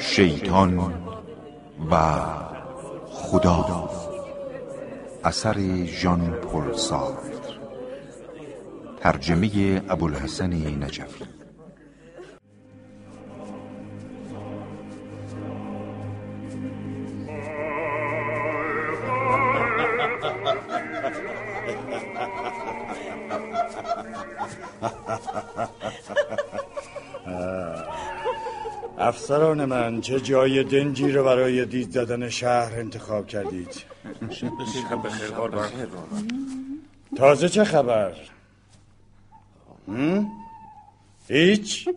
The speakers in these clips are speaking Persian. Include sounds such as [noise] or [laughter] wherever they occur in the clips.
شیطان و خدا. اثر ژان پل ترجمه ابوالحسن نجفی. افسران من چه جای دنجی رو برای دید زدن شهر انتخاب کردید؟ تازه چه خبر؟ هیچ؟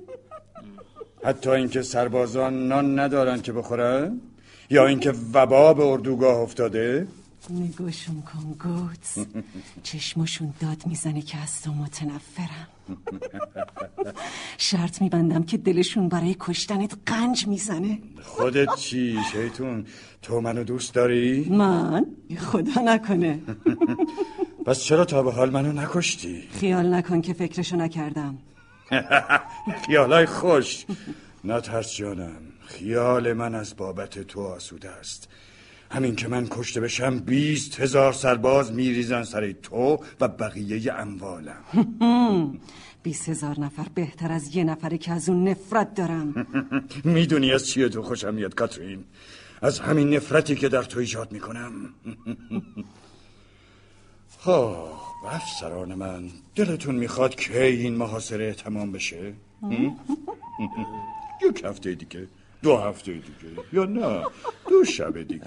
حتی اینکه سربازان نان ندارن که بخورن؟ یا اینکه وبا به اردوگاه افتاده؟ نگوشون کن گوت چشمشون داد می‌زنه که از تو متنفرم. شرط میبندم که دلشون برای کشتنت قنج می‌زنه. خودت چی شیطون؟ تو منو دوست داری؟ من؟ خدا نکنه. پس چرا تا به حال منو نکشتی؟ خیال نکن که فکرشو نکردم. [laughs] خیالای خوش. نترس جانم. خیال من از بابت تو آسوده است. همین که من کشته بشم بیست هزار سرباز میریزن سر تو و بقیه اموالم. [laughs] بیست هزار نفر بهتر از یه نفره که از اون نفرت دارم. [laughs] می‌دونی از چیه تو خوشم میاد کاترین؟ از همین نفرتی که در تو ایجاد می‌کنم. [laughs] خب افسران من دلتون می‌خواد که این محاصره تمام بشه؟ یک هفته دیگه. دو هفته دیگه. یا نه دو شب دیگه.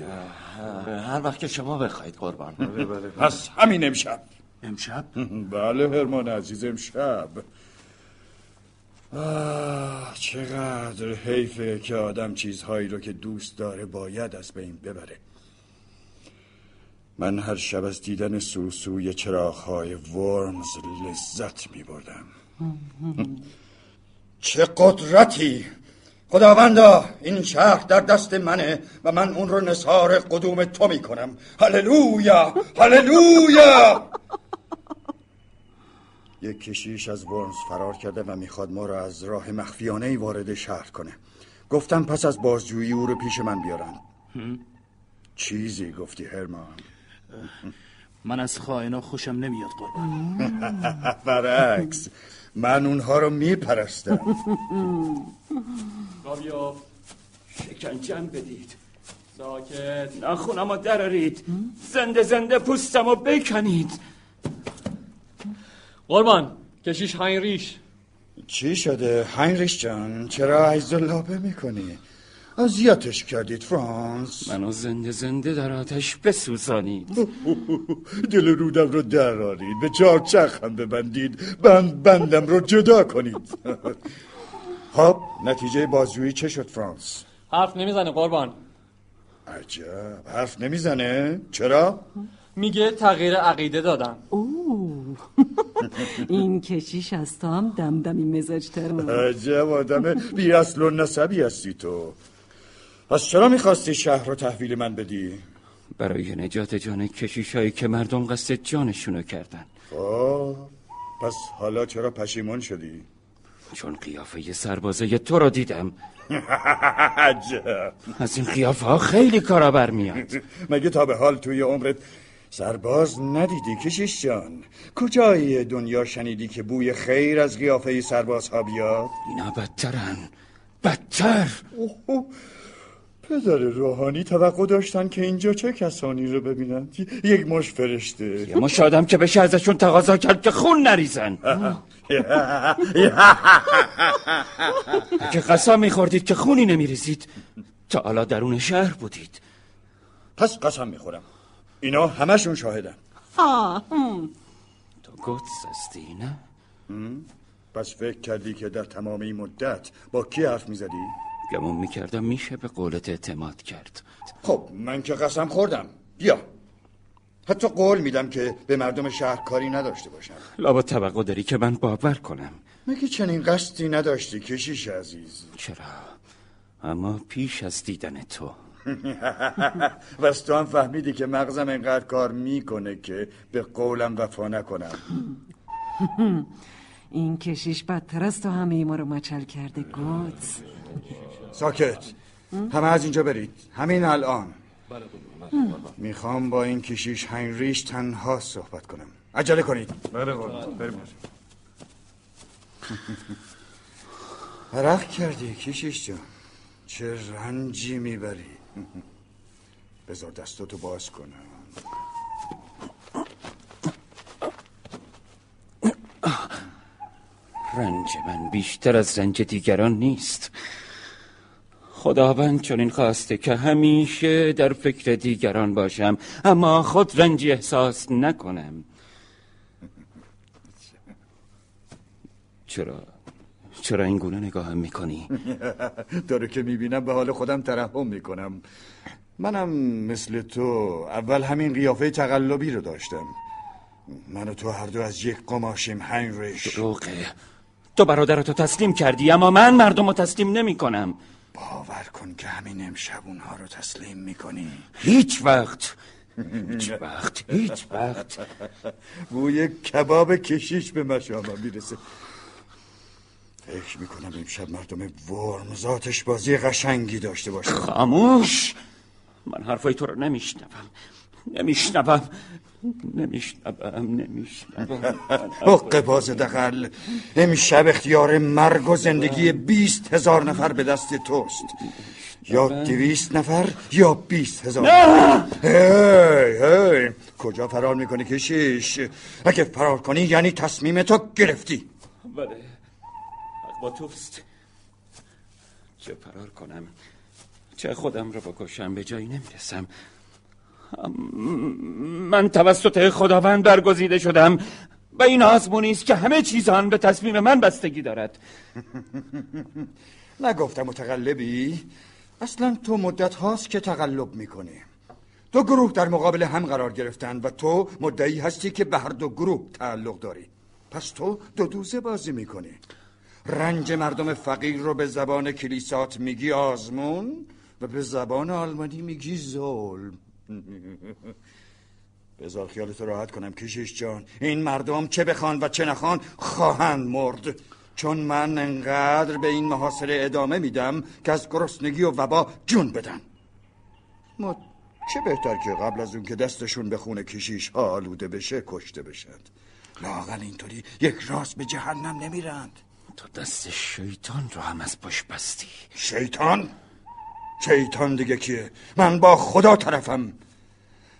هر وقت که شما بخواید قربان. بله بله پس همین امشب. امشب؟ بله هرمان عزیز امشب. آه چقدر حیفه که آدم چیزهایی رو که دوست داره باید از بین ببره. من هر شب از دیدن سوسوی چراغهای ورمز لذت می بردم چه قدرتی! خداوندا این شهر در دست منه و من اون رو نصار قدوم تو می‌کنم. هللویا! هللویا! یک کشیش از ورمز فرار کرده و می‌خواد ما را از راه مخفیانه وارد شهر کنه. گفتم پس از بازجویی او رو پیش من بیارن. چیزی گفتی هرمان؟ من از خائنا خوشم نمیاد قربان. [laughs] برعکس. من اونها رو میپرستم. گاویا شکنجم بدید. ساکت نخونم رو درارید. زنده زنده پوستم رو بکنید. قربان کشیش هینریش چی شده؟ هینریش جان چرا عیز لابه می‌کنی اذیتش کردید فرانس. منو زنده زنده در آتش بسوزانید. [laughs] دل رودم رو درارید به چهار چرخم ببندید بند بندم رو جدا کنید. [laughs] خب نتیجه بازجویی چه شد فرانس؟ حرف نمی‌زنه قربان. عجب حرف نمی‌زنه. چرا؟ میگه تغییر عقیده دادم. اوه. [laughs] این کشیش از تو هم دمدمی مزاج تر عجب آدم بی اصل و نسبی هستی تو. پس چرا می‌خواستی شهر رو تحویل من بدی؟ برای نجات جان کشیشایی که مردم قصد جانشونو کردن. خب پس حالا چرا پشیمون شدی؟ چون قیافه سربازه تو رو دیدم. عجب. از این قیافه ها خیلی کارا برمیاد. [laughs] مگه تا به حال توی عمرت سرباز ندیدی کشیش جان؟ کجای دنیا شنیدی که بوی خیر از قیافه سرباز ها بیاد؟ اینا بدترن. بدتر. پدر روحانی توقع داشتن که اینجا چه کسانی رو ببینن یک مش فرشته. یه مش آدم که بشه ازشون تقاضا کرد که خون نریزن. که قسم میخوردید که خونی نمیریزید. تا حالا درون شهر بودید. پس قسم می‌خورم. اینا همشون شاهدن. تو گدس هستی نه؟ پس فکر کردی که در تمام این مدت با کی حرف می‌زدی؟ گمون می‌کردم میشه به قولت اعتماد کرد. خب من که قسم خوردم. بیا حتی قول میدم که به مردم شهر کاری نداشته باشم. لابا توقع داری که من باور کنم. مگه چنین قصدی نداشتی کشیش عزیز؟ چرا؟ اما پیش از دیدن تو. [laughs] وست تو هم فهمیدی که مغزم انقدر کار می‌کنه که به قولم وفا نکنم. [laughs] این کشیش بدتر از تو همه ما رو مچل کرده گوت. ساکت. همه از اینجا برید. همین الان. می‌خوام با این کشیش هنریش تنها صحبت کنم. عجله کنید. بله بریم. عرق کردی کشیش جان. چه رنجی می‌بری. بذار دستاتو باز کنم. رنج من بیشتر از رنج دیگران نیست. خداوند چنین خواسته که همیشه در فکر دیگران باشم اما خود رنجی احساس نکنم. چرا؟ چرا این گونه نگاهم می‌کنی؟ [laughs] داره که می‌بینم به حال خودم ترحم می‌کنم. منم مثل تو اول همین قیافه تقلبی رو داشتم. من و تو هر دو از یک قماشیم هنریش دروغه. تو برادرتو تسلیم کردی اما من مردم رو تسلیم نمی کنم باور کن که همین امشب اونها رو تسلیم می‌کنی. هیچ وقت. هیچ وقت. هیچ وقت. بوی کباب کشیش به مشامم می‌رسه. فکر می‌کنم امشب مردم ورم ذاتش بازی قشنگی داشته باشه. خاموش. من حرفای تو رو نمیشنوم. نمیشنوم. نمیشنوم نمیشنوم [laughs] حق باز دقل امشب اختیار مرگ و زندگی بیست هزار نفر به دست توست. یا دویست نفر یا بیست هزار هی هی. کجا فرار می‌کنی کشیش؟ اگه فرار کنی یعنی تصمیم تو گرفتی. بله. حق با توست. چه فرار کنم؟ چه خودم رو بکشم؟ به جایی نمی‌رسم. من توسط خداوند برگزیده شدم و این آزمونی است که همه چیز آن به تصمیم من بستگی دارد. [laughs] نگفتم متقلبی. اصلا تو مدت هاست که تقلب می‌کنی. دو گروه در مقابل هم قرار گرفتن و تو مدعی هستی که به هر دو گروه تعلق داری. پس تو دو دوزه بازی می‌کنی. رنج مردم فقیر رو به زبان کلیسات میگی آزمون و به زبان آلمانی میگی ظلم. بذار خیالت راحت کنم کشیش جان. این مردم چه بخوان و چه نخوان خواهند مرد. چون من انقدر به این محاصره ادامه میدم که از گرسنگی و وبا جون بدن. ما چه بهتر که قبل از اون که دستشون به خونه کشیش ها آلوده بشه کشته بشد لاغل اینطوری یک راست به جهنم نمیرند. تو دست شیطان رو هم از پشت بستی. شیطان؟ شیطان دیگه کیه؟ من با خدا طرفم.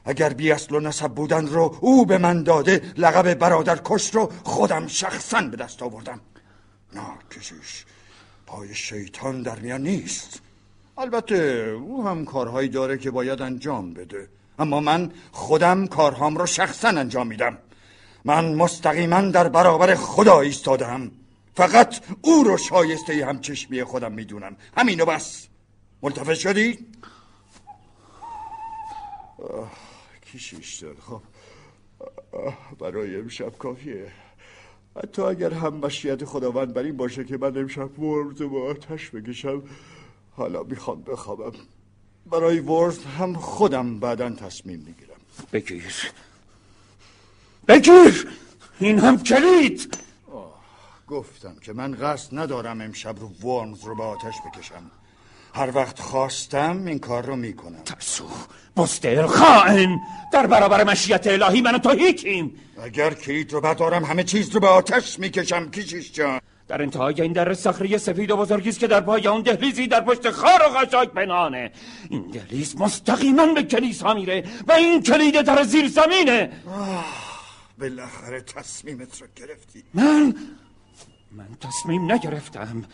اگر بی اصل و نسب بودن رو او به من داده لقب برادر کش رو خودم شخصا به دست آوردم. نه پای شیطان در میان نیست. البته او هم کارهایی داره که باید انجام بده. اما من خودم کارهام رو شخصا انجام میدم. من مستقیما در برابر خدا ایستادم. فقط او رو شایسته هم چشمی خودم می‌دونم. همینو بس. ملتفت شدی؟ کیشیش داد خب برای امشب کافیه. حتی اگر هم مشیت خداوند بر این باشه که من امشب ورد با آتش بکشم حالا می‌خوام بخوابم. برای ورد هم خودم بعدا تصمیم می‌گیرم. بگیر. بگیر! این هم کلید! گفتم که من قصد ندارم امشب رو ورمز رو به آتش بکشم. هر وقت خواستم این کار رو می‌کنم. ترسو. بستر خائن. در برابر مشیت الهی من و تو هیچیم. اگر کلید رو بردارم همه چیز رو به آتش می‌کشم کیشیش جان. در انتهای این در صخره سفید و بزرگی است که در پای اون دهلیزی در پشت خار و خشاک پنهانه. این دهلیز مستقیما به کلیسا میره و این کلید در زیر زمینه. بالاخره تصمیمت رو گرفتی. من من تصمیم نگرفتم.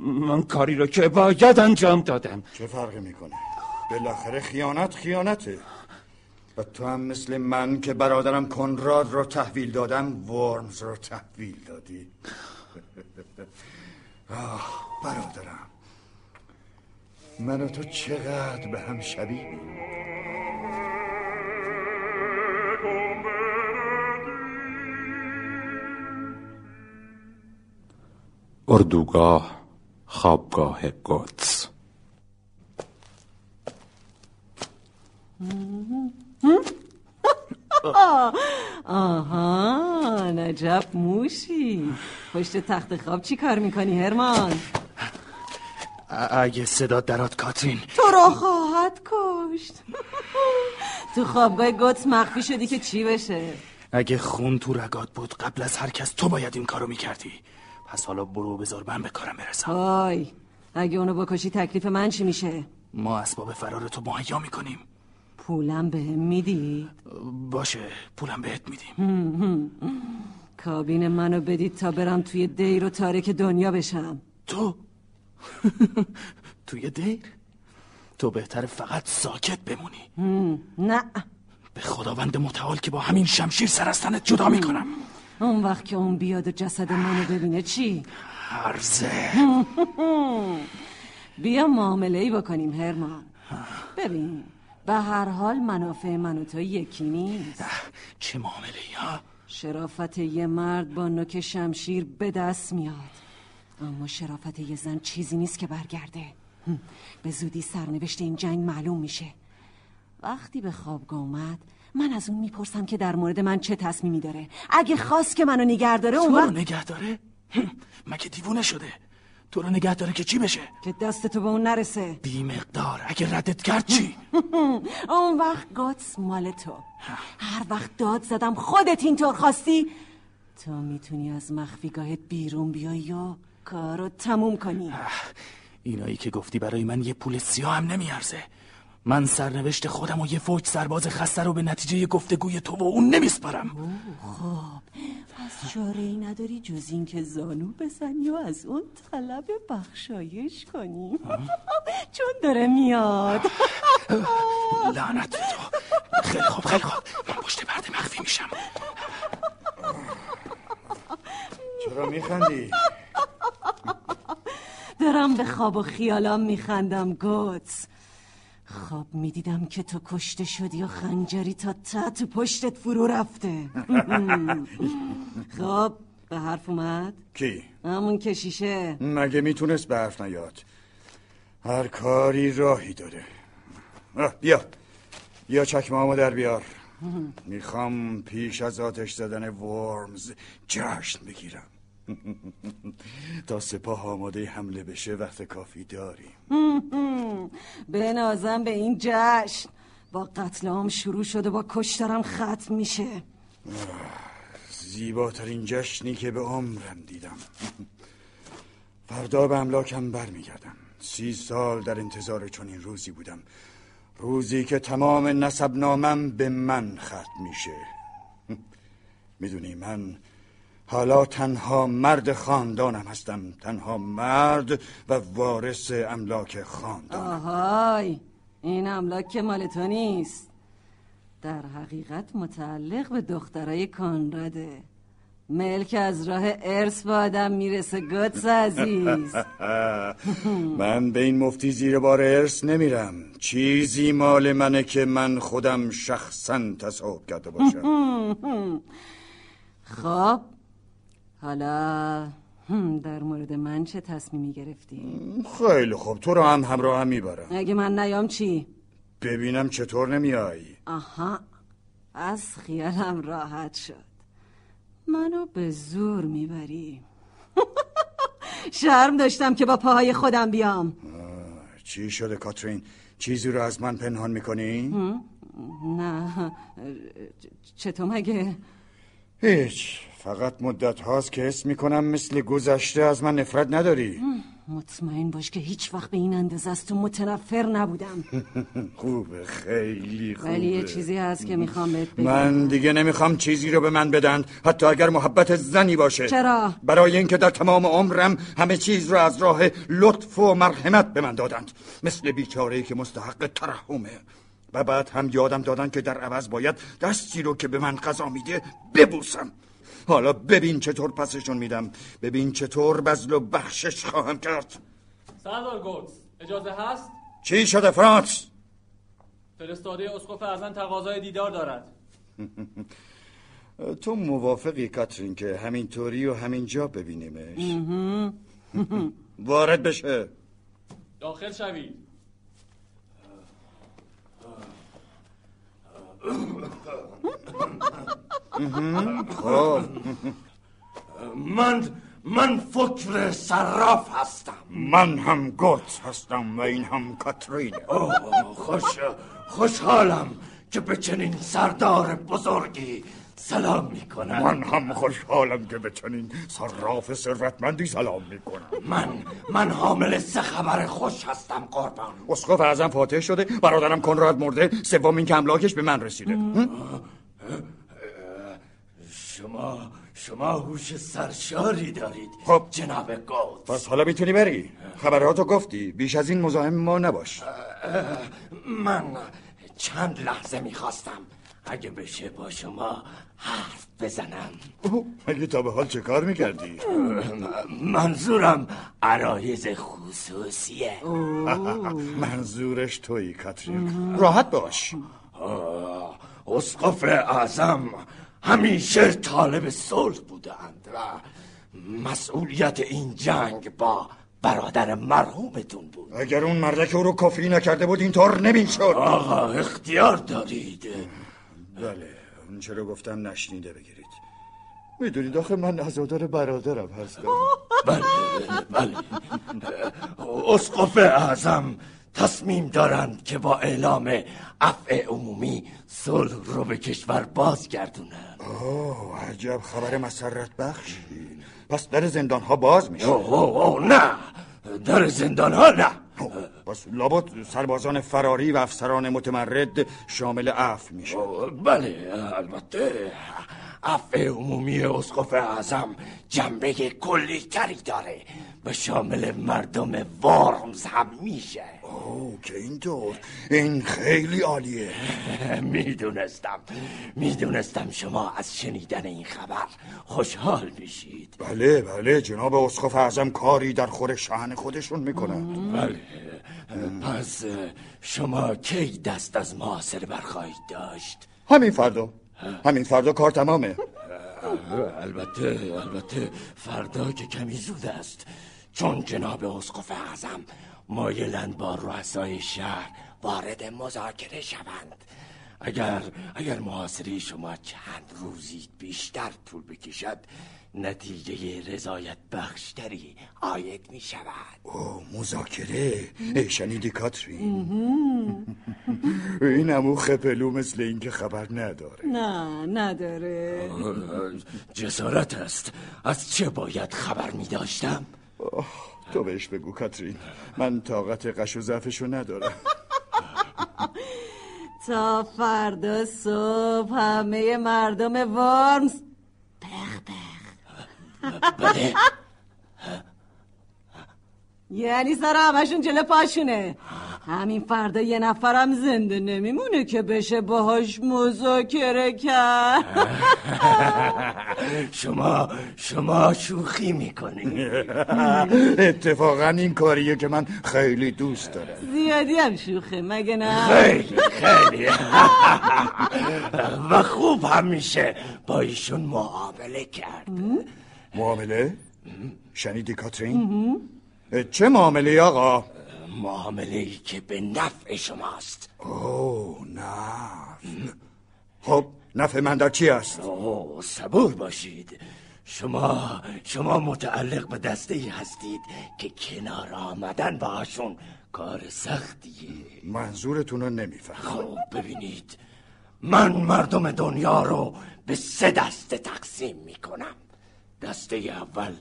من کاری رو که باید انجام دادم. چه فرقی می‌کنه؟ بالاخره خیانت خیانته. و تو هم مثل من که برادرم کنراد رو تحویل دادم ورمز رو تحویل دادی. [laughs] آه برادرم. من و تو چقدر به هم شبیه اردوگاه خوابگاه قدس. [laughs] آها نجب موشی. پشت تخت خواب چی کار می‌کنی هرمان؟ اگه صدا درات کاترین. تو را خواهد کشت. تو خوابگاه گوت مخفی شدی که چی بشه؟ اگه خون تو رگات بود قبل از هر کس تو باید این کارو می‌کردی. پس حالا برو بذار من به کارم برسم. وای اگه اونو بکشی تکلیف من چی میشه؟ ما اسباب فرار تو مهیا می‌کنیم. پولم به میدی؟ باشه پولم بهت میدیم. کابین منو بدید تا برم توی دیر و تاریک دنیا بشم. تو؟ [laughs] توی دیر؟ تو بهتر فقط ساکت بمونی. نه. به خداوند متعال که با همین شمشیر سر از تنت جدا می‌کنم. اون وقت که اون بیاد و جسد منو ببینه چی؟ هرزه [laughs] بیا معامله ای بکنیم هرمان. ببین به هر حال منافع من و تو یکی نیست. چه معامله ها؟ شرافت یه مرد با نوک شمشیر به دست میاد. اما شرافت یه زن چیزی نیست که برگرده. به زودی سرنوشت این جنگ معلوم میشه. وقتی به خوابگاه اومد من از اون می‌پرسم که در مورد من چه تصمیمی داره. اگه خواست که منو نگه داره اون وقت نگه داره؟ مگه دیوونه شده؟ تو رو نگه داره که چی بشه؟ که دست تو به اون نرسه. بی مقدار اگه ردت کرد چی؟ [laughs] اون وقت گاتس مال تو. هر وقت داد زدم خودت اینطور خواستی؟ تو می‌تونی از مخفیگاهت بیرون بیای و کارو تموم کنی؟ اینایی که گفتی برای من یه پول سیاه هم نمیارزه. من سرنوشت خودم و یه فوج سرباز خسته رو به نتیجه گفتگوی تو و اون نمیسپارم. پس چاره ای نداری جز این که زانو بزنی و از اون طلب بخشایش کنی. [laughs] چون داره میاد. [laughs] لعنت تو. خیلی خوب خیلی خوب. من پشت پرده مخفی میشم. چرا میخندی؟ [laughs] دارم به خواب و خیالام میخندم گوت خواب می‌دیدم که تو کشته شدی و خنجری تا ته تو پشتت فرو رفته. [laughs] خب به حرف اومد؟ کی؟ همون کشیشه. مگه می‌تونست به حرف نیاد؟ هر کاری راهی داره. آه، بیا. بیا چکمامو در بیار. می‌خوام پیش از آتش زدن ورمز جشن بگیرم. [laughs] تا سپاه آماده حمله بشه وقت کافی داریم. [laughs] به نازم به این جشن. با قتل عام شروع شده با کشتارم ختم میشه. زیباترین جشنی که به عمرم دیدم. [laughs] فردا به املاکم برمیگردم. سی سال در انتظار چنین روزی بودم. روزی که تمام نسب نامم به من ختم میشه. می‌دونی من حالا تنها مرد خاندانم هستم. تنها مرد و وارث املاک خاندان. آهای این املاک که مال تو نیست. در حقیقت متعلق به دخترای کانراده. ملک از راه ارث به آدم می‌رسه گتس عزیز. [laughs] من به این مفتی زیر بار ارث نمیرم. چیزی مال منه که من خودم شخصا تصاحب کرده باشم. [laughs] خب حالا در مورد من چه تصمیمی گرفتی؟ خیلی خوب تو رو هم همراه هم می‌برم. اگه من نیام چی؟ ببینم چطور نمیایی. آها از خیالم راحت شد. منو به زور می‌بری. [laughs] شرم داشتم که با پاهای خودم بیام. چی شده کاترین؟ چیزی رو از من پنهان می‌کنی؟ نه چطور مگه؟ هیچ. فقط مدت هاست که حس می‌کنم مثل گذشته از من نفرت نداری. مطمئن باش که هیچ وقت به این اندازه از تو متنفر نبودم. [laughs] خوبه خیلی خوبه. ولی یه چیزی هست که می‌خوام بهت بگم. من دیگه نمی‌خوام چیزی رو به من بدن حتی اگر محبت زنی باشه. چرا؟ برای اینکه در تمام عمرم همه چیز رو از راه لطف و مرحمت به من دادند. مثل بیچاره‌ای که مستحق ترحمه. و بعد هم یادم دادن که در عوض باید دستی رو که به من غذا میده ببوسم. حالا ببین چطور پسشون میدم. ببین چطور بذل و بخشش خواهم کرد. سردار اجازه هست؟ چی شده فرانس؟ فرستاده اسقف اعظم تقاضای دیدار دارد. [laughs] تو موافقی کاترین که همینطوری و همینجا ببینیمش. [laughs] وارد بشه. داخل شوید. خب. من من فکر صراف هستم. من هم گوت هستم و این هم کاترین. خوش خوشحالم که به چنین سردار بزرگی سلام می‌کنم. من هم خوشحالم که به چنین صراف ثروتمندی سلام می‌کنم. من من حامل سه خبر خوش هستم قربان. اسقف اعظم فاتح شده برادرم کنراد مرده سوم این که املاکش به من رسیده. شما شما هوش سرشاری دارید خب. جناب گوت پس حالا می‌تونی بری. خبراتو گفتی. بیش از این مزاحم ما نباش. من چند لحظه می‌خواستم اگه بشه با شما حرف بزنم. مگه تا به حال چه کار می‌کردی؟ منظورم عرایز خصوصیه. [laughs] منظورش تویی کاترین. راحت باش. اسقف اعظم. همیشه طالب صلح بودند و مسئولیت این جنگ با برادر مرحومتون بود. اگر اون مردک او رو کفری نکرده بود اینطور نمی‌شد. آقا اختیار دارید. بله اون چرا گفتم نشنیده بگیرید. می‌دونید آخه من عزادار برادرم هستم. بله بله. اسقف اعظم تصمیم دارند که با اعلام عفو عمومی صلح رو به کشور بازگردونند. اوه عجب خبر مسرت بخشی. پس در زندان ها باز میشه. اوه اوه نه. در زندان ها نه پس لابد سربازان فراری و افسران متمرد شامل عفو میشه بله البته. عفو عمومی اسقف اعظم جنبه کلی تری داره. به شامل مردم وارمز هم میشه. اوه که اینطور. این خیلی عالیه. [laughs] می‌دونستم. می‌دونستم شما از شنیدن این خبر خوشحال میشید. بله بله جناب اسقف اعظم کاری در خور شهن خودشون می‌کنند بله. پس شما کی دست از محاصره برخواهید داشت؟ همین فردا. همین فردا کار تمامه. البته البته فردا که کمی زود است. چون جناب اسقف اعظم مایلند با رؤسای شهر وارد مذاکره شوند. اگر اگر محاصره شما چند روزی بیشتر طول بکشد نتیجه رضایت بخشتری آید می شود اوه مذاکره؟ ای شنیدی کاترین؟ این امو خپلو مثل این که خبر نداره. نه نداره. جسارت است. از چه باید خبر می داشتم؟ تو بهش بگو کاترین. من طاقت قش و ضعفشو ندارم. [laughs] تا فردا صبح همه مردم وارمز بله. یعنی سر همشون جلو پاشونه. همین فردا یه نفرم زنده نمیمونه که بشه باهاش مذاکره کرد. [laughs] شما شما شوخی می‌کنید [laughs] اتفاقا این کاریه که من خیلی دوست دارم. زیادی هم شوخه مگه نه؟ خیلی خیلی. [laughs] و خوب هم میشه با ایشون معامله کرد. معامله؟ شنیدی کاترین؟ چه معامله آقا؟ معامله ای که به نفع شماست. اوه نفع. خب نفع من در چی است؟ اوه صبور باشید. شما شما متعلق به دسته ای هستید که کنار آمدن باهاشون کار سختیه. منظورتون رو نمیفهم خب ببینید. من مردم دنیا رو به سه دسته تقسیم می‌کنم. دسته اول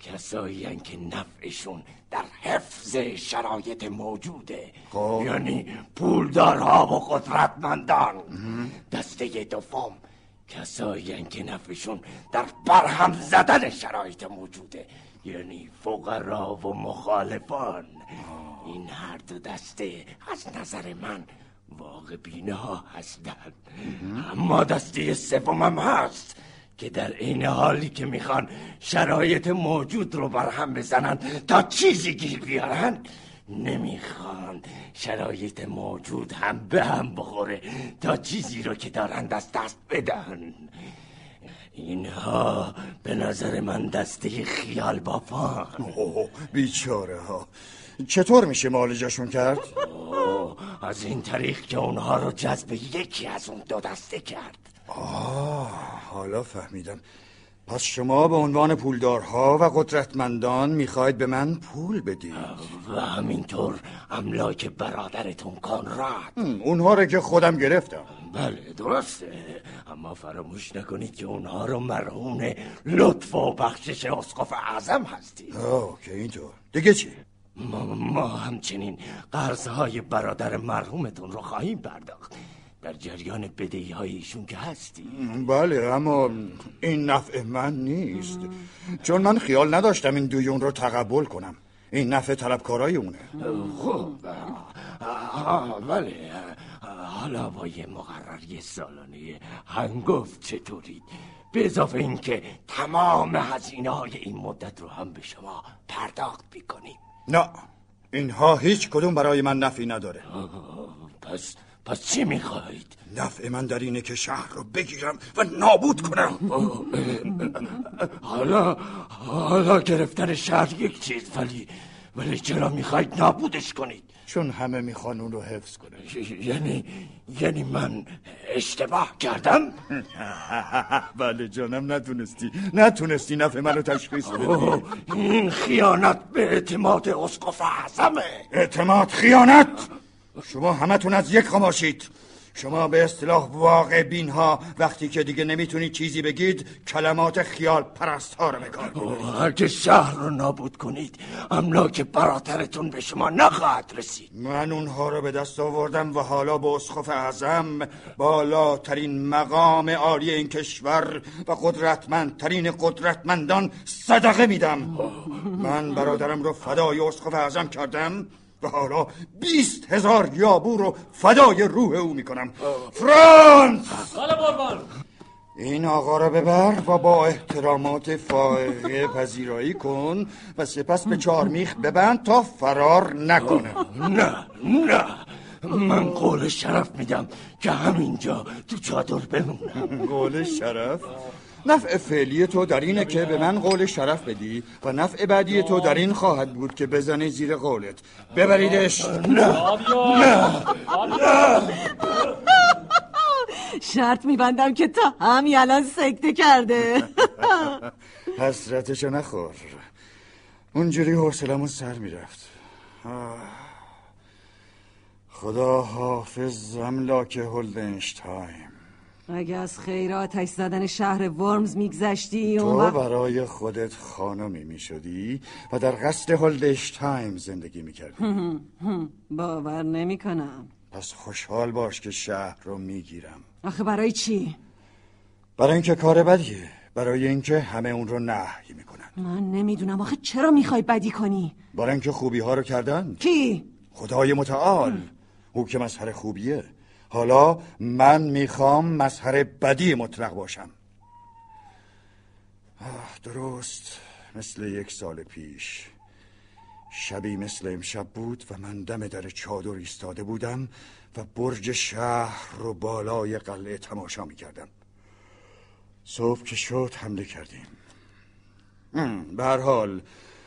کسایی که نفعشون در حفظ شرایط موجوده خب. یعنی پولدارها و قدرتمندان. دسته دوم کسایی که نفعشون در برهم زدن شرایط موجوده یعنی فقرا و مخالفان. این هر دو دسته از نظر من واقع بینه هستند. اما دسته سومم هست. که در این حالی که می‌خوان شرایط موجود رو برهم بزنن تا چیزی گیر بیارن نمی‌خوان شرایط موجود هم به هم بخوره تا چیزی رو که دارن دست دست بدن اینها به نظر من دسته خیال بافان. اوه بیچاره ها چطور میشه معالجشون کرد؟ از این طریق که اونها رو جذب یکی از اون دو دسته کرد. آه حالا فهمیدم. پس شما به عنوان پولدارها و قدرتمندان می‌خواید به من پول بدید. و همینطور املاک برادرتون کنراد اونها رو که خودم گرفتم. بله درسته. اما فراموش نکنید که اونها رو مرهون لطف و بخشش اسقف اعظم هستید. آه که اینطور. دیگه چی؟ ما, ما همچنین قرضهای برادر مرحومتون رو خواهیم پرداخت. در جریان بدهی های ایشون که هستی. بله اما این نفع من نیست. چون من خیال نداشتم این دویون رو تقبل کنم. این نفع طلبکارای اونه. خب. بله. حالا با یه مقرری سالانه هنگفت چطورید به اضافه اینکه تمام هزینه های این مدت رو هم به شما پرداخت می‌کنیم. نه اینها هیچ کدوم برای من نفعی نداره. پس پس چی می‌خواهید؟ نفع من در اینه که شهر رو بگیرم و نابود کنم حالا حالا گرفتن شهر یک چیز ولی ولی چرا می‌خواید نابودش کنید؟ چون همه می‌خوان اون رو حفظ کنه یعنی یعنی من اشتباه کردم؟ [laughs] بله جانم نتونستی نتونستی نفع منو تشخیص بدی این خیانت به اعتماد اسقف اعظمه اعتماد خیانت شما همتون از یک خماشید شما به اصطلاح واقع بین ها وقتی که دیگه نمی‌تونید چیزی بگید کلمات خیال پرست ها رو بکار اگه شهر رو نابود کنید املاک برادرتون به شما نخواهد رسید. من اونها رو به دست آوردم و حالا به اسقف اعظم بالاترین مقام عالی این کشور و قدرتمندترین قدرتمندان صدقه میدم. من برادرم رو فدای اسقف اعظم کردم. و حالا بیست هزار یابو رو فدای روح او می‌کنم. فرانس! بله این آقا را ببر و با احترامات فائقه پذیرایی کن و سپس به چارمیخ ببند تا فرار نکنه. نه نه. من قول شرف میدم که همینجا تو چادر بمونم. قول شرف؟ نفع فعلی تو در اینه که به من قول شرف بدی و نفع بعدی تو در این خواهد بود که بزنی زیر قولت. ببریدش. [laughs] شرط میبندم که تا همین الان سکته کرده. [laughs] حسرتشو نخور. اونجوری حوصلمون سر می‌رفت. خدا حافظ املاک هولدنشتایم. اگه از خیر آتش زدن شهر ورمز میگذشتی تو اون وقت برای خودت خانمی می‌شدی و در قصد هولدنشتایم زندگی می‌کردی. باور نمی‌کنم. پس خوشحال باش که شهر رو می‌گیرم. آخه برای چی؟ برای اینکه کار بدیه. برای اینکه همه اون رو نهی می‌کنن. من نمی‌دونم آخه چرا می‌خوای بدی کنی؟ برای اینکه خوبی ها رو کردن. کی؟ خدای متعال. او که مظهر خوبیه. حالا من می‌خوام مظهر بدی مطلق باشم. آه درست. مثل یک سال پیش. شبی مثل امشب بود و من دم در چادر ایستاده بودم و برج شهر رو بالای قلعه تماشا می‌کردم. صبح که شد حمله کردیم. به حال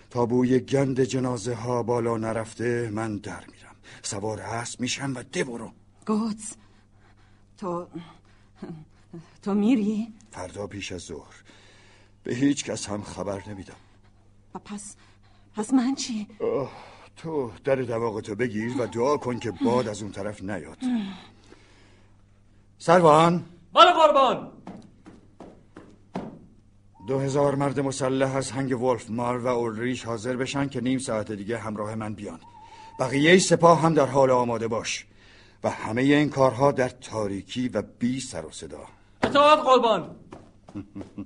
تا بوی گند جنازه ها بالا نرفته من در میرم. سوار اسب میشم و ده گوتس تو تو میری؟ فردا پیش از ظهر. به هیچ کس هم خبر نمیدم. و پس پس من چی؟ آه، تو در دماغتو بگیر و دعا کن که باد از اون طرف نیاد. سروان. بله قربان. دو هزار مرد مسلح از هنگ ولف مار و اولریش حاضر بشن که نیم ساعت دیگه همراه من بیان. بقیه سپاه هم در حال آماده باش. و همه این کارها در تاریکی و بی سر و صدا اطاعت قربان [laughs]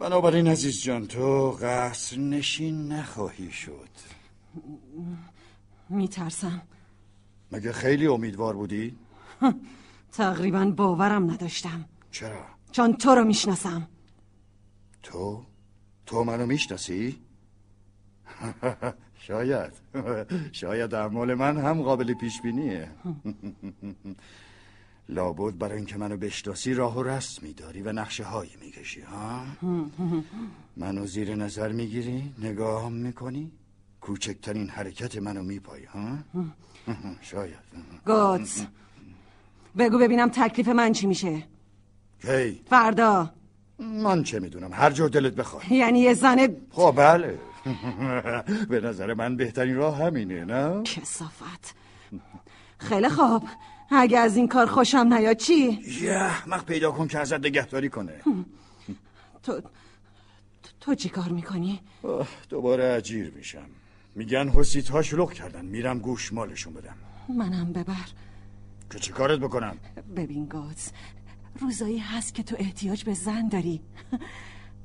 بنابراین عزیز جان تو قصر نشین نخواهی شد میترسم مگه خیلی امیدوار بودی؟ [laughs] تقریبا باورم نداشتم چرا؟ چون تو رو می‌شناسم تو؟ تو منو می‌شناسی؟ [laughs] شاید. شاید اعمال من هم قابل پیش بینیه لابد برای اینکه منو بشناسی راه و رسمی داری و نقشه هایی می‌کشی ها؟ منو زیر نظر می‌گیری نگاه می‌کنی؟ کوچکترین حرکت منو میپایی ها؟ شاید. گوتس. بگو ببینم تکلیف من چی میشه. کی؟ فردا. من چه می‌دونم؟ هر جور دلت بخواد. یعنی یه زن خب بله. [laughs] به نظر من بهترین راه همینه نه؟ کسافت. خیلی خوب. اگه از این کار خوشم نیاد چی؟ یه احمق پیدا کن که ازت نگهداری کنه. تو تو چی کار می‌کنی؟ دوباره اجیر میشم. میگن حسیت ها شلوغ کردن. میرم گوش مالشون بدم. منم ببر. که چی کارت بکنم؟ ببین گوز روزایی هست که تو احتیاج به زن داری.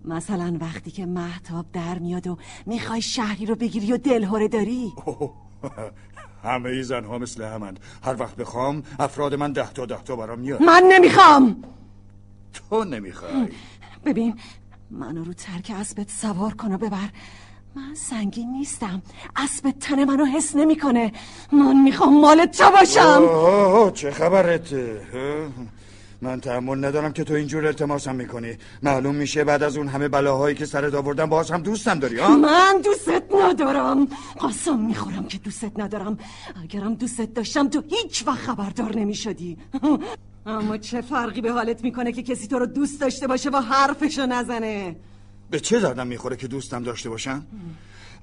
مثلا وقتی که محتاب در میاد و می‌خوای شهری رو بگیری و دلهوره داری؟ همه ای زن ها مثل همند. هر وقت بخوام افراد من ده تا ده تا برام میاد. من نمی‌خوام! تو نمی‌خوای. ببین منو رو ترک اسبت سوار کن و ببر. من سنگین نیستم. اسب تن منو حس نمی‌کنه. من می‌خوام مال تو باشم. اوه، چه خبرته؟ من تحمل ندارم که تو اینجور التماسم می‌کنی. معلوم میشه بعد از اون همه بلاهایی که سرت آوردم باز هم دوستم داری ها من دوستت ندارم. قسم می‌خورم که دوستت ندارم. اگرم دوستت داشتم تو هیچ وقت خبردار نمی‌شدی. [laughs] اما چه فرقی به حالت می‌کنه که کسی تو رو دوست داشته باشه و حرفشو نزنه؟ به چه دردم می‌خوره که دوستم داشته باشم؟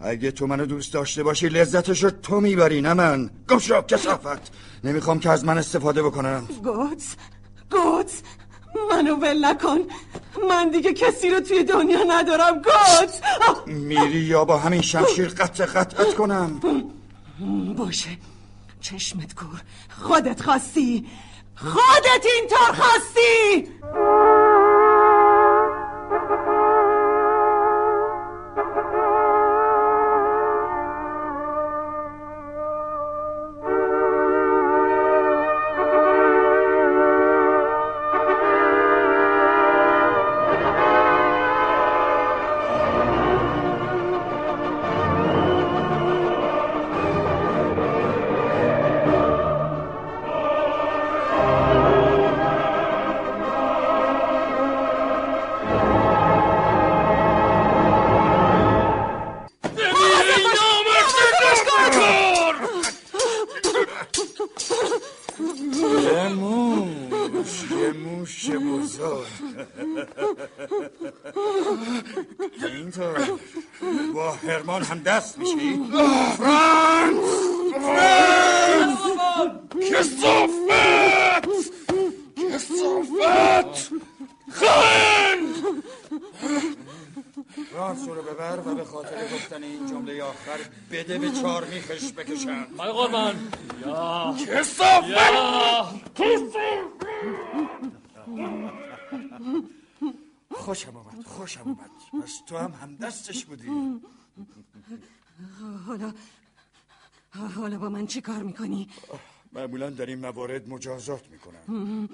اگه تو منو دوست داشته باشی لذتشو تو می‌بری نه من. گم شو کسافت. نمی‌خوام که از من استفاده بکنم. گوت گوت منو ول نکن. من دیگه کسی رو توی دنیا ندارم گوت! میری یا با همین شمشیر قطع قطعت کنم؟ باشه. چشمت کور خودت خواستی. خودت اینطور خواستی. آمد پس تو هم همدستش بودی. حالا حالا با من چی کار می‌کنی؟ معمولا در این موارد مجازات می‌کنن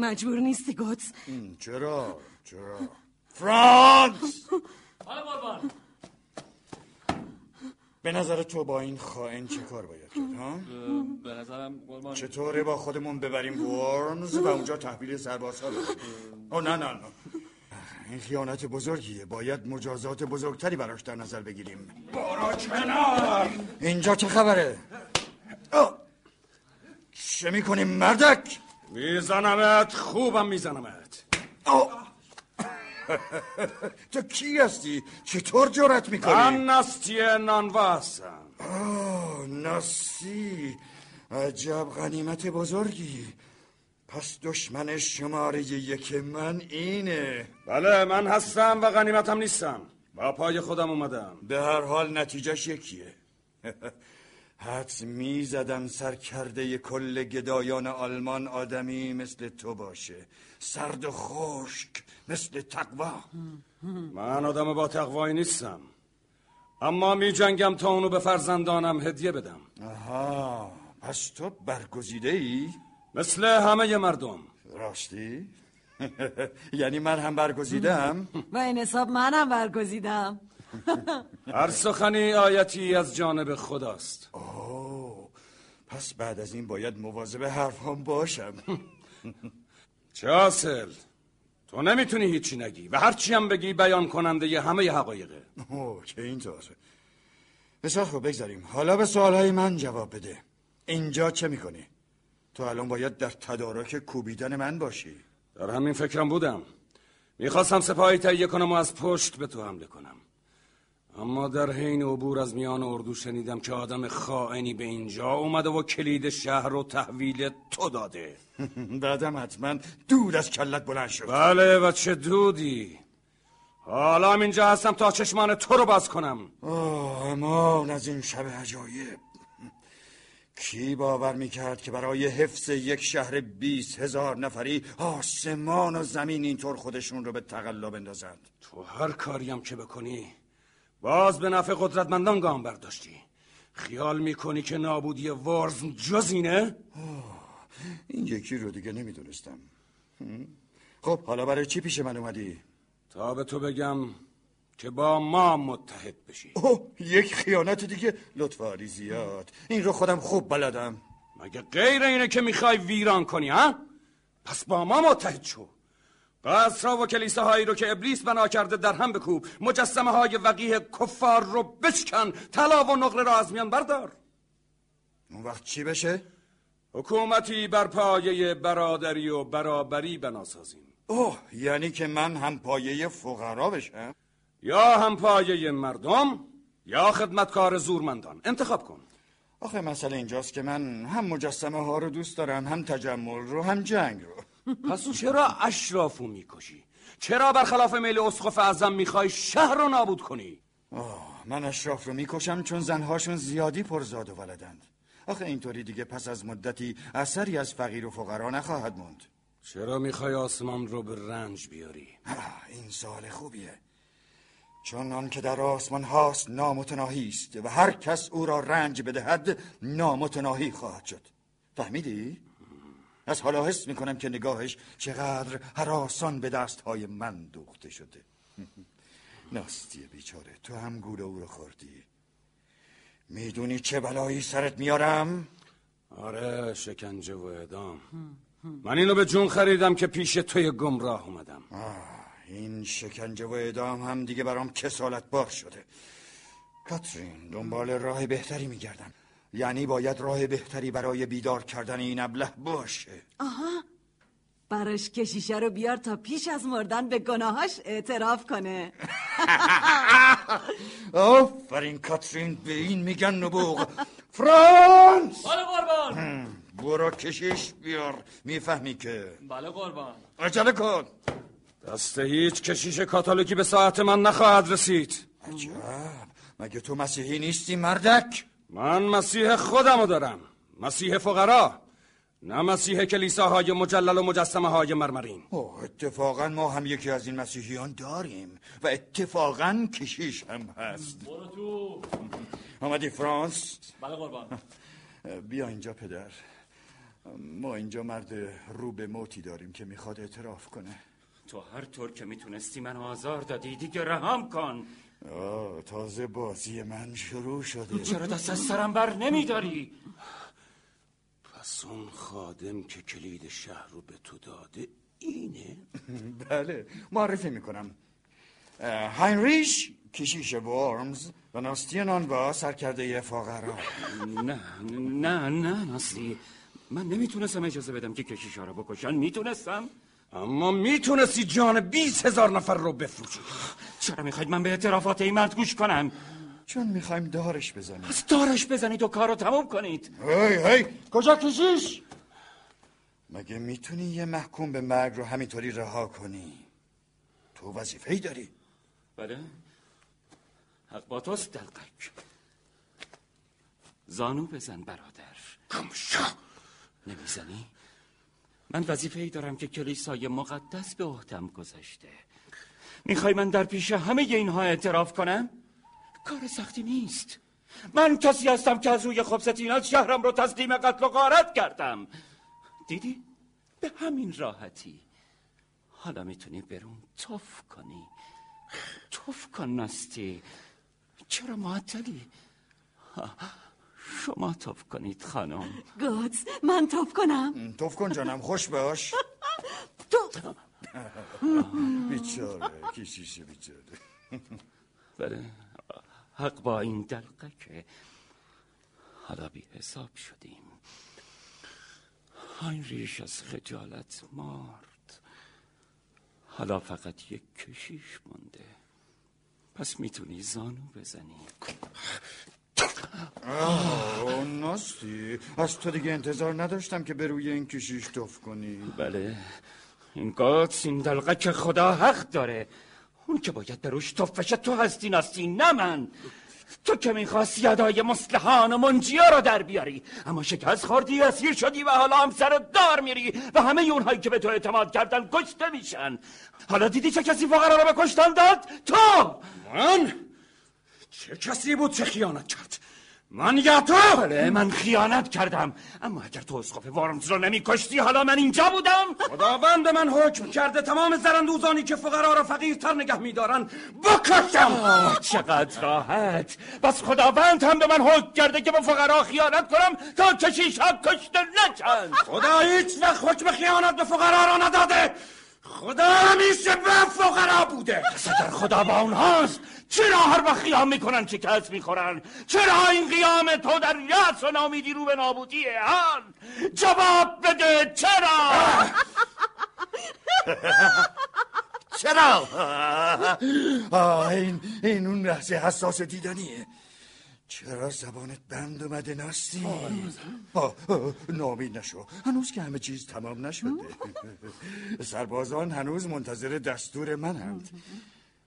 مجبور نیستی گوت چرا؟ چرا؟ فرانس! قربان به نظر تو با این خائن چه کار باید کرد ها؟ به نظرم قربان چطوره با خودمون ببریم ورمز و اونجا تحویل سربازها بدیم؟ او نه نه نه. این خیانت بزرگیه. باید مجازات بزرگتری براش در نظر بگیریم. برو کنار اینجا چه خبره؟ آه. چه می‌کنیم مردک؟ میزنمت خوبم میزنمت. [laughs] تو کی هستی؟ چطور جرأت می‌کنی؟ من نستی نانوا هستم آه ناسی. عجب غنیمت بزرگی. پس دشمن شماره یک من اینه. بله من هستم و غنیمتم نیستم. با پای خودم اومدم. به هر حال نتیجهش یکیه. [laughs] حدس می‌زدم سرکرده کل گدایان آلمان آدمی مثل تو باشه. سرد و خشک مثل تقوا. من آدم با تقوایی نیستم. اما می جنگم تا اونو به فرزندانم هدیه بدم. آها پس تو برگزیده ای؟ مثل همه مردم. راستی؟ [laughs] یعنی من هم برگزیدم؟ [laughs] و این حساب منم برگزیدم. [laughs] هر سخنی آیتی از جانب خداست. اوه پس بعد از این باید مواظب حرفام باشم. چه حاصل؟ تو نمی‌تونی هیچی نگی و هرچی هم بگی بیان کننده ی همه حقایقه اوه که اینطور. بسیار خوب بگذاریم. حالا به سوالهای من جواب بده. اینجا چه می‌کنی؟ تو الان باید در تدارک کوبیدن من باشی. در همین فکرم بودم. می‌خواستم سپاهی تهیه کنم و از پشت به تو حمله کنم. اما در حین عبور از میان اردو شنیدم که آدم خائنی به اینجا اومده و کلید شهر رو تحویل تو داده. [laughs] بعدم حتما دود از کلت بلند شد. بله و چه دودی. حالا اینجا هستم تا چشمان تو رو باز کنم. آه امان از این شب عجایب. کی باور می‌کرد که برای حفظ یک شهر بیست هزار نفری آسمان و زمین اینطور خودشون رو به تقلا بندازند تو هر کاریم که بکنی باز به نفع قدرتمندان گام برداشتی خیال می‌کنی که نابودی ورز جز اینه؟ این یکی رو دیگه نمی‌دونستم خب حالا برای چی پیش من اومدی؟ تا به تو بگم که با ما متحد بشی. اوه یک خیانت دیگه. لطفا زیاد. این رو خودم خوب بلدم. مگه غیر اینه که می‌خوای ویران کنی ها؟ پس با ما متحد شو. قصرها و کلیساهایی رو که ابلیس بنا کرده در هم بکوب. مجسمه های وقیه کفار رو بشکن. طلا و نقره را از میان بردار. اون وقت چی بشه؟ حکومتی بر پایه برادری و برابری بناسازیم. اوه یعنی که من هم پایه فقرا بشم؟ یا هم پایه مردم یا خدمتکار زورمندان انتخاب کن آخه مسئله اینجاست که من هم مجسمه ها رو دوست دارم هم تجمل رو هم جنگ رو [laughs] پس چرا اشرافو می‌کشی؟ چرا برخلاف میل اسقف اعظم می‌خوای شهر رو نابود کنی؟ آه من اشراف رو می‌کشم چون زنهاشون زیادی پرزاد و ولدند آخه اینطوری دیگه پس از مدتی اثری از فقیر و فقرا نخواهد موند چرا می‌خوای آسمان رو به رنج بیاری؟ [laughs] این سال خوبیه چون آن که در آسمان هاست نامتناهی است و هر کس او را رنج بدهد نامتناهی خواهد شد. فهمیدی؟ از حالا حس می‌کنم که نگاهش چقدر حراسان به دست های من دوخته شده. [laughs] ناستی بیچاره تو هم گول او رو خوردی. می‌دونی چه بلایی سرت میارم؟ آره شکنجه و اعدام. من اینو به جون خریدم که پیش توی گمراه اومدم. این شکنجه و اعدام هم دیگه برام کسالت بار شده. کاترین دنبال راه بهتری میگردم. یعنی باید راه بهتری برای بیدار کردن این ابله باشه. آها. براش کشیشه رو بیار تا پیش از مردن به گناهاش اعتراف کنه. [laughs] آفرین کاترین به این میگن نبوغ. فرانس! بله قربان. برو کشیش بیار. می‌فهمی که. بله قربان. عجله کن. دست هیچ کشیش کاتولیکی به ساعت من نخواهد رسید. عجب. مگه تو مسیحی نیستی مردک؟ من مسیح خودمو دارم. مسیح فقرا. نه مسیح کلیساهای مجلل و مجسمه های مرمرین. اوه اتفاقا ما هم یکی از این مسیحیان داریم و اتفاقا کشیش هم هست. برو تو. آمدی فرانس؟ بله قربان. بیا اینجا پدر. ما اینجا مرد رو به موتی داریم که می‌خواد اعتراف کنه. تو هر طور که می‌تونستی من آزار دادی دیگه رحم کن. آه تازه بازی من شروع شده. چرا دست از سرم بر نمیداری؟ پس اون خادم که کلید شهر رو به تو داده اینه؟ بله معرفی می‌کنم. هاینریش کشیش ورمز و ناستین آن با سرکرده فقرا. نه نه نه ناستی. من نمی‌تونستم اجازه بدم که کشیشا رو بکشن. می‌تونستم. اما می‌تونستی جان بیس هزار نفر رو بفروشی. چرا می‌خواید من به اعترافات این مرد گوش کنم؟ چون می‌خوایم دارش بزنیم. پس دارش بزنید و کار رو تموم کنید. هی هی. کجا کشیش؟ مگه می‌تونی یه محکوم به مرگ رو همینطوری رها کنی؟ تو وظیفه ای داری. بله. حق با توست دلقک. زانو بزن برادر. کمشا نمی‌زنی؟ من وظیفه ای دارم که کلیسای مقدس به عهدم گذاشته می‌خوای من در پیش همه اینها اعتراف کنم؟ کار سختی نیست من کسی هستم که از روی خبستینات شهرم رو تسلیم قتل و غارت کردم دیدی؟ به همین راحتی حالا می‌تونی برون توف کنی توف کن نستی چرا معطلی؟ شما توف کنید خانم. گوتس من توف کنم. توف کن جانم خوش باش. تو بیچاره کشیشه بیچاره. بله حق با این دلقه که حالا بی حساب شدیم. هاینریش از خجالت مرد. حالا فقط یک کشیش مونده. پس می‌تونی زانو بزنی. آه ناستی. از تو دیگه انتظار نداشتم که به روی این کشیش توف کنی. بله. این گاتس این دلقه که خدا حق داره. اون که باید به روش توفشه تو هستی ناستی نه من. تو که می‌خواست یدای مسلحان و منجیا رو در بیاری. اما شکست خوردی اسیر شدی و حالا هم سر دار میری. و همه اونهایی که به تو اعتماد کردن کشته میشن. حالا دیدی چه کسی فقرا رو به کشتن داد؟ تو! من؟ چه کسی بود چه خیانت کرد؟ من یا تو؟ بله من خیانت کردم. اما اگر تو اسقف وارمز رو نمی کشتی حالا من اینجا بودم. خداوند من حکم کرده تمام زرندوزانی که فقرا را فقیرتر نگه میدارن بکشم. چقدر راحت. بس خداوند هم به من حکم کرده که به فقرا خیانت کنم تا کشیش ها کشته نشن. خدا هیچ وقت حکم خیانت به فقرا را نداده. خدا همیشه به فقرا بوده. اگر خدا با اونهاست چرا هر وقت قیام می‌کنن شکست می‌خورن؟ چرا این قیام تو در یأس و نامیدی رو به نابودی هان جواب بده چرا؟ چرا؟ آه این, این اون لحظه حساس دیدنیه. چرا زبانت بند اومده ناستی؟ نامید نشو. هنوز که همه چیز تمام نشده. [laughs] سربازان هنوز منتظر دستور منند.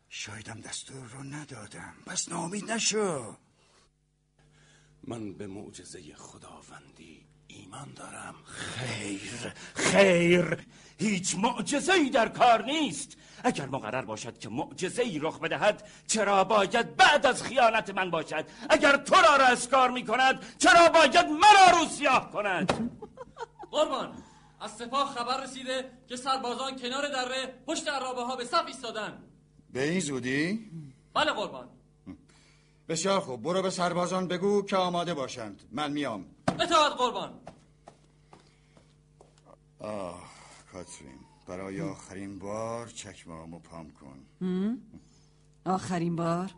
شایدم دستور رو ندادم. پس نامید نشو. من به معجزه خداوندی ایمان دارم. خیر خیر. هیچ معجزه ای در کار نیست. اگر مقرر باشد که معجزه ای رخ بدهد چرا باید بعد از خیانت من باشد؟ اگر تو را را اسکار می کند چرا باید مرا رو سیاه کند؟ قربان از سپاه خبر رسیده که سربازان کنار دره پشت عرابه ها به صف ایستادن. به این زودی؟ بله قربان. بسیار خوب برو به سربازان بگو که آماده باشند. من میام. اطاعت قربان. آه. کاترین برای آخرین بار چکمامو پام کن. آخرین بار؟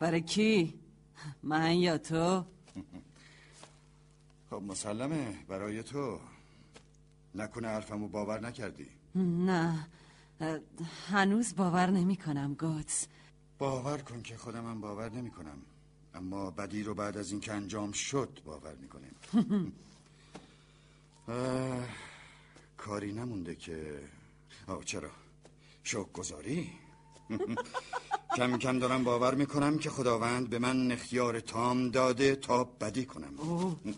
برای کی؟ من یا تو؟ [laughs] خب مسلمه برای تو. نکنه حرفمو باور نکردی. نه هنوز باور نمی کنم گوتس. باور کن که خودمم باور نمی کنم اما بدی رو بعد از اینکه انجام شد باور می کنیم [laughs] کاری نمونده که. آه چرا؟ شوک گذاری [laughs] کم کم دارم باور می‌کنم که خداوند به من اختیار تام داده تا بدی کنم.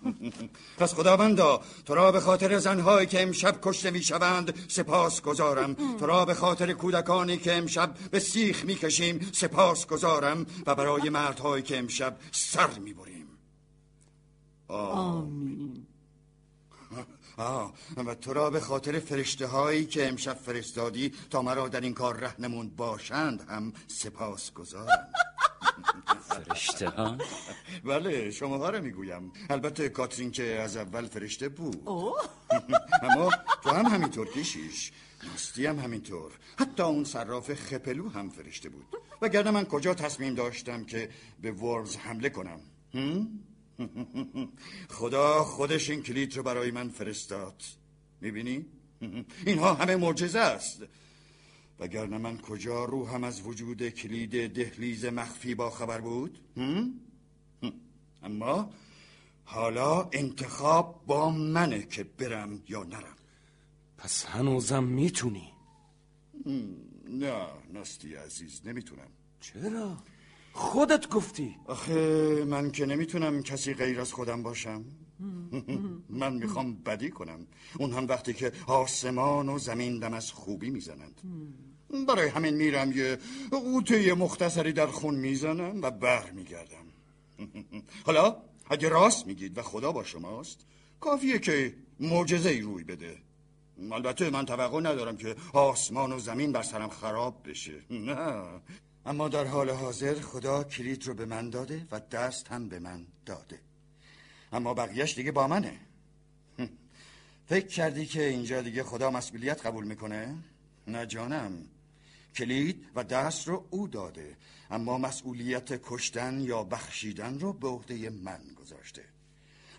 [laughs] پس خداوندا تو را به خاطر زنهایی که امشب کشته می‌شوند سپاس گذارم. تو را به خاطر کودکانی که امشب به سیخ می‌کشیم سپاس گذارم و برای مردهایی که امشب سر می‌بریم. آمین. آه و تو را به خاطر فرشته هایی که امشب فرستادی تا مرا در این کار رهنمون باشند هم سپاس گذارم فرشته ها بله شما رو می‌گویم. البته کاترین که از اول فرشته بود. [laughs] اما تو هم همینطور کشیش ناستی هم همینطور. حتی اون صراف خپلو هم فرشته بود. وگرنه من کجا تصمیم داشتم که به ورز حمله کنم؟ هم؟ [laughs] خدا خودش این کلید رو برای من فرستاد. می‌بینی؟ [laughs] اینها همه معجزه است. وگرنه من کجا روحم از وجود کلید دهلیز مخفی با خبر بود؟ اما حالا انتخاب با منه که برم یا نرم. پس هنوزم می‌تونی؟ نه ناستی عزیز نمی‌تونم. چرا؟ خودت گفتی. آخه من که نمی‌تونم کسی غیر از خودم باشم. [laughs] من می‌خوام بدی کنم. اون هم وقتی که آسمان و زمین دم از خوبی می‌زنند. برای همین میرم یه قوطه مختصری در خون می‌زنم و بر میگردم [laughs] حالا اگه راست میگید و خدا با شماست کافیه که معجزه ای روی بده. البته من توقع ندارم که آسمان و زمین بر سرم خراب بشه. [laughs] نه. اما در حال حاضر خدا کلید رو به من داده و دست هم به من داده. اما بقیهش دیگه با منه. [laughs] فکر کردی که اینجا دیگه خدا مسئولیت قبول می‌کنه؟ نه جانم. کلید و دست رو او داده اما مسئولیت کشتن یا بخشیدن رو به عهده من گذاشته.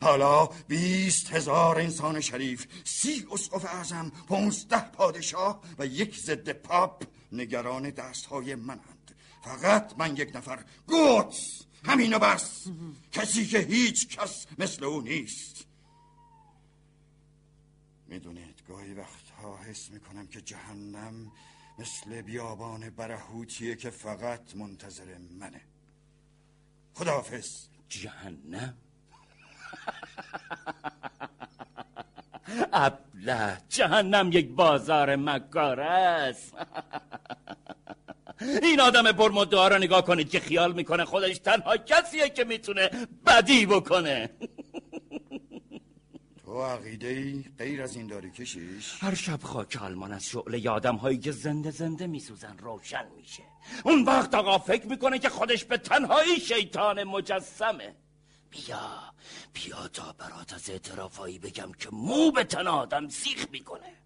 حالا بیست هزار انسان شریف سی اسقف اعظم پونزده پادشاه و یک ضد پاپ نگران دست های منند. فقط من یک نفر. گوتس! همینو بس! کسی که هیچ کس مثل او نیست. می‌دونید گاهی وقتها حس می‌کنم که جهنم مثل بیابان برهوتیه که فقط منتظر منه. خداحافظ. جهنم؟ [laughs] ابله جهنم یک بازار مکار است. [laughs] این آدم پرمدعا رو نگاه کنید که خیال می‌کنه خودش تنها کسیه که می‌تونه بدی بکنه. [laughs] تو عقیده ای غیر از این داری کشیش؟ هر شب خاک آلمان از شعله آدم هایی که زنده زنده میسوزن روشن میشه. اون وقت آقا فکر می‌کنه که خودش به تنهایی شیطان مجسمه. بیا بیا تا برات از اعترافایی بگم که مو به تن آدم سیخ می‌کنه.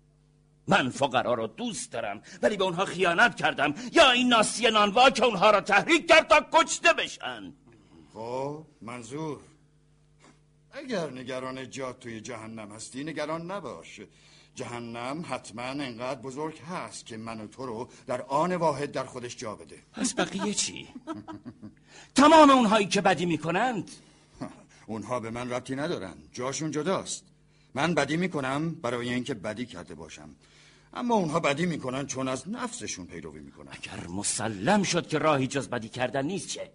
من فقرا رو دوست دارم ولی به اونها خیانت کردم. یا این ناسی نانوا که اونها را تحریک کرد تا کشته بشن. خب منظور. اگر نگران جات توی جهنم هستی نگران نباش. جهنم حتما انقدر بزرگ هست که من و تو رو در آن واحد در خودش جا بده. پس بقیه چی؟ تمام اونهایی که بدی می‌کنند؟ اونها به من ربطی ندارن. جاشون جداست. من بدی می‌کنم برای اینکه بدی کرده باشم. اما اونها بدی می‌کنن چون از نفسشون پیروی می‌کنن اگر مسلم شد که راهی جز بدی کردن نیست چه؟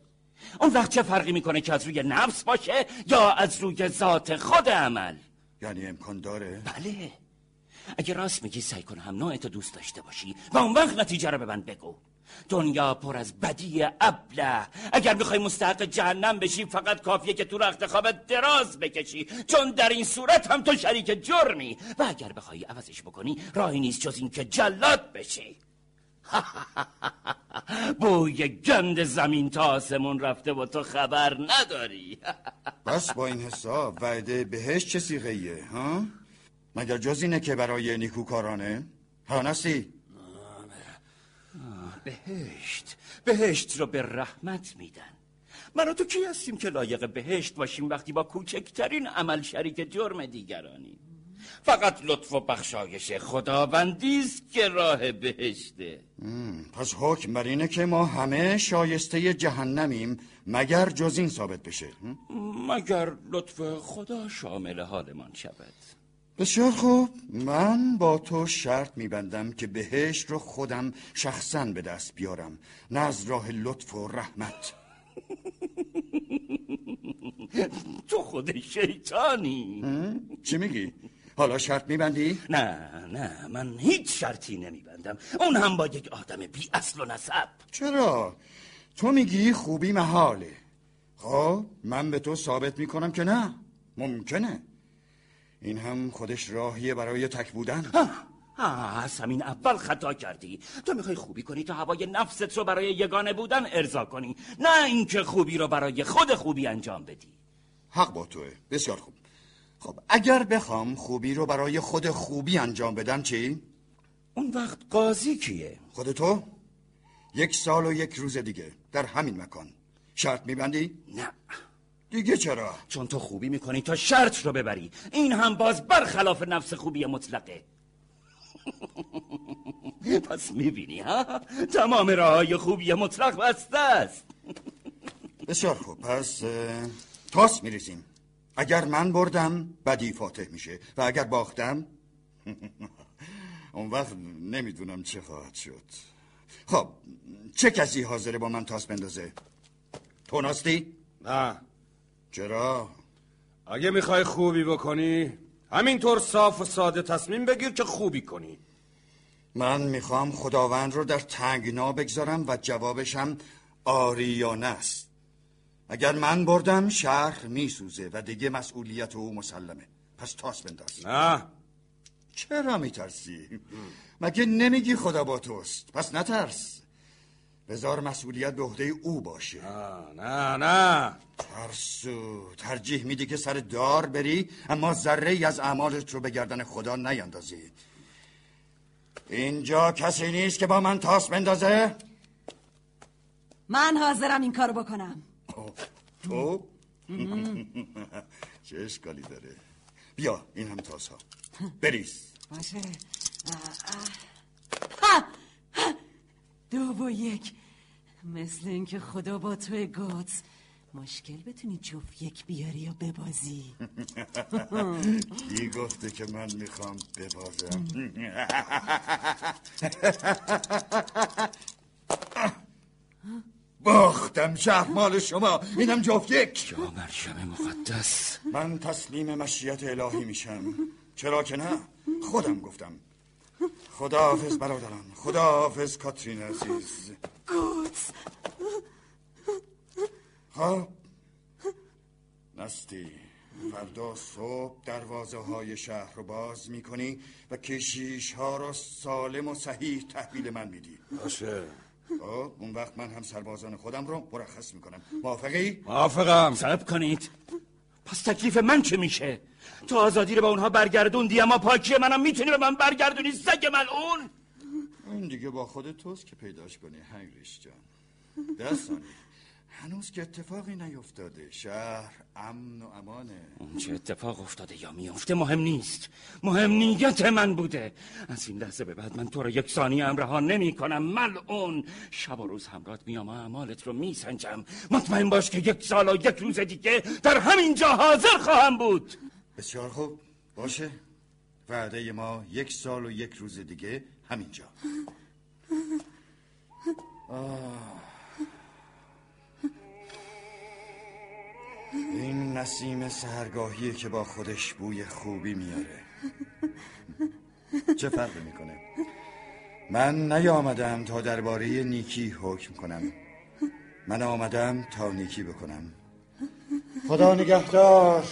اون وقت چه فرقی می‌کنه که از روی نفس باشه یا از روی ذات خود عمل یعنی امکان داره؟ بله اگه راست میگی سعی کن هم نوعتو دوست داشته باشی و اون وقت نتیجه رو به من بگو دنیا پر از بدی ابله اگر می‌خوای مستحق جهنم بشی فقط کافیه که تو رخت خوابت دراز بکشی چون در این صورت هم تو شریک جرمی و اگر بخوای عوضش بکنی راهی نیست جز این که جلاد بشی [laughs] بوی گند زمین تا آسمون رفته و تو خبر نداری [laughs] بس با این حساب وعده بهش چه سیغه ها؟ مگر جز اینه که برای نیکوکارانه؟ ها نستی؟ بهشت. بهشت رو به رحمت میدن. من و تو کی هستیم که لایق بهشت باشیم وقتی با کوچکترین عمل شریک جرم دیگرانیم؟ فقط لطف و بخشایش خداوندی است که راه بهشته. پس حکم بر اینه که ما همه شایسته جهنمیم مگر جز این ثابت بشه؟ مگر لطف خدا شامل حالمان شود؟ بسیار خوب. من با تو شرط میبندم که بهشت رو خودم شخصا به دست بیارم. نه از راه لطف و رحمت. تو خود شیطانی. چی میگی؟ حالا شرط میبندی؟ نه نه من هیچ شرطی نمیبندم. اون هم با یک آدم بی اصل و نسب. چرا؟ تو میگی خوبی محاله. خب من به تو ثابت می‌کنم که نه. ممکنه. این هم خودش راهیه برای تک بودن. از همین اول خطا کردی. تو می‌خوای خوبی کنی تا هوای نفست رو برای یگانه بودن ارضا کنی. نه اینکه خوبی رو برای خود خوبی انجام بدی. حق با توه. بسیار خوب. خب اگر بخوام خوبی رو برای خود خوبی انجام بدم چی؟ اون وقت قاضی کیه؟ خود تو؟ یک سال و یک روز دیگه. در همین مکان. شرط میبندی؟ نه. دیگه چرا؟ چون تو خوبی می‌کنی تا شرط رو ببری. این هم باز برخلاف نفس خوبی مطلقه. [laughs] پس می‌بینی ها؟ تمام راه های خوبی مطلق بسته است. بسیار خوب پس تاس میریزیم. اگر من بردم بدی فاتح میشه. و اگر باختم [laughs] اون وقت نمی‌دونم چه خواهد شد. خب چه کسی حاضره با من تاس بندازه؟ تو ناستی؟ نه. چرا؟ اگه می‌خوای خوبی بکنی همینطور صاف و ساده تصمیم بگیر که خوبی کنی. من می‌خوام خداوند رو در تنگنا بگذارم و جوابشم آری یا نست اگر من بردم شهر میسوزه و دیگه مسئولیت او مسلمه. پس تاس بنداز. نه. چرا میترسی؟ مگه نمیگی خدا با توست؟ پس نترس. بذار مسئولیت به عهده او باشه. نه نه نه. ترسو ترجیح میدی که سر دار بری اما ذره ای از اعمالت رو به گردن خدا نیندازی اینجا کسی نیست که با من تاس بندازه من حاضرم این کارو بکنم تو؟ [laughs] چه اشکالی داره بیا این هم تاسا بریز باشه. ها! ها! دو و یک مثل اینکه خدا با تو گوت مشکل بتونی جفت یک بیاری و ببازی. کی گفته که من می‌خوام ببازم؟ باختم شهر مال شما. اینم جفت یک. یا مرشم مقدس. من تسلیم مشیت الهی میشم. چرا که نه؟ خودم گفتم. خداحافظ برادران. خداحافظ کاترین عزیز. گوت نستی. فردا صبح دروازه های شهر رو باز می‌کنی و کشیش ها رو سالم و صحیح تحویل من میدی. باشه. خب اون وقت من هم سربازان خودم رو مرخص می‌کنم. موافقی؟ موافقم. صبر کنید. پس تکلیف من چه میشه؟ تو آزادی رو به اونها برگردوندی اما پاکی منم می‌تونی به من برگردونی سگ من اون این دیگه با خود توست که پیداش کنی هنگریش جان. دستانی هنوز که اتفاقی نیفتاده. شهر امن و امانه. اون چه اتفاق افتاده یا میفته مهم نیست. مهم نیت من بوده. از این لحظه به بعد من تو رو یک ثانیه هم رها نمی کنم ملعون شب و روز همرات میام و اعمالت رو میسنجم. مطمئن باش که یک سال و یک روز دیگه در همین جا حاضر خواهم بود. بسیار خوب. باشه. وعده ما یک سال و یک روز دیگه همینجا. آه. [laughs] این نسیم سهرگاهیه که با خودش بوی خوبی میاره. چه فرقی می‌کنه؟ من نیامدم تا درباره نیکی حکم کنم. من آمدم تا نیکی بکنم. خدا نگهدار.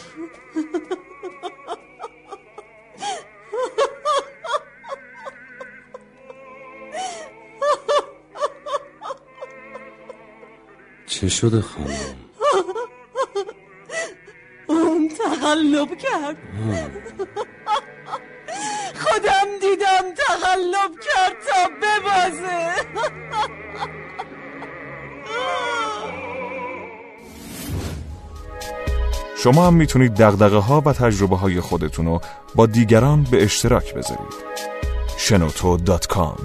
چه شده خانم؟ تقلب کرد. خودم دیدم تقلب کرد تا ببازه. شما هم می‌تونید دقدقه ها و تجربه های خودتون رو با دیگران به اشتراک بذارید. شنوتو دات کام.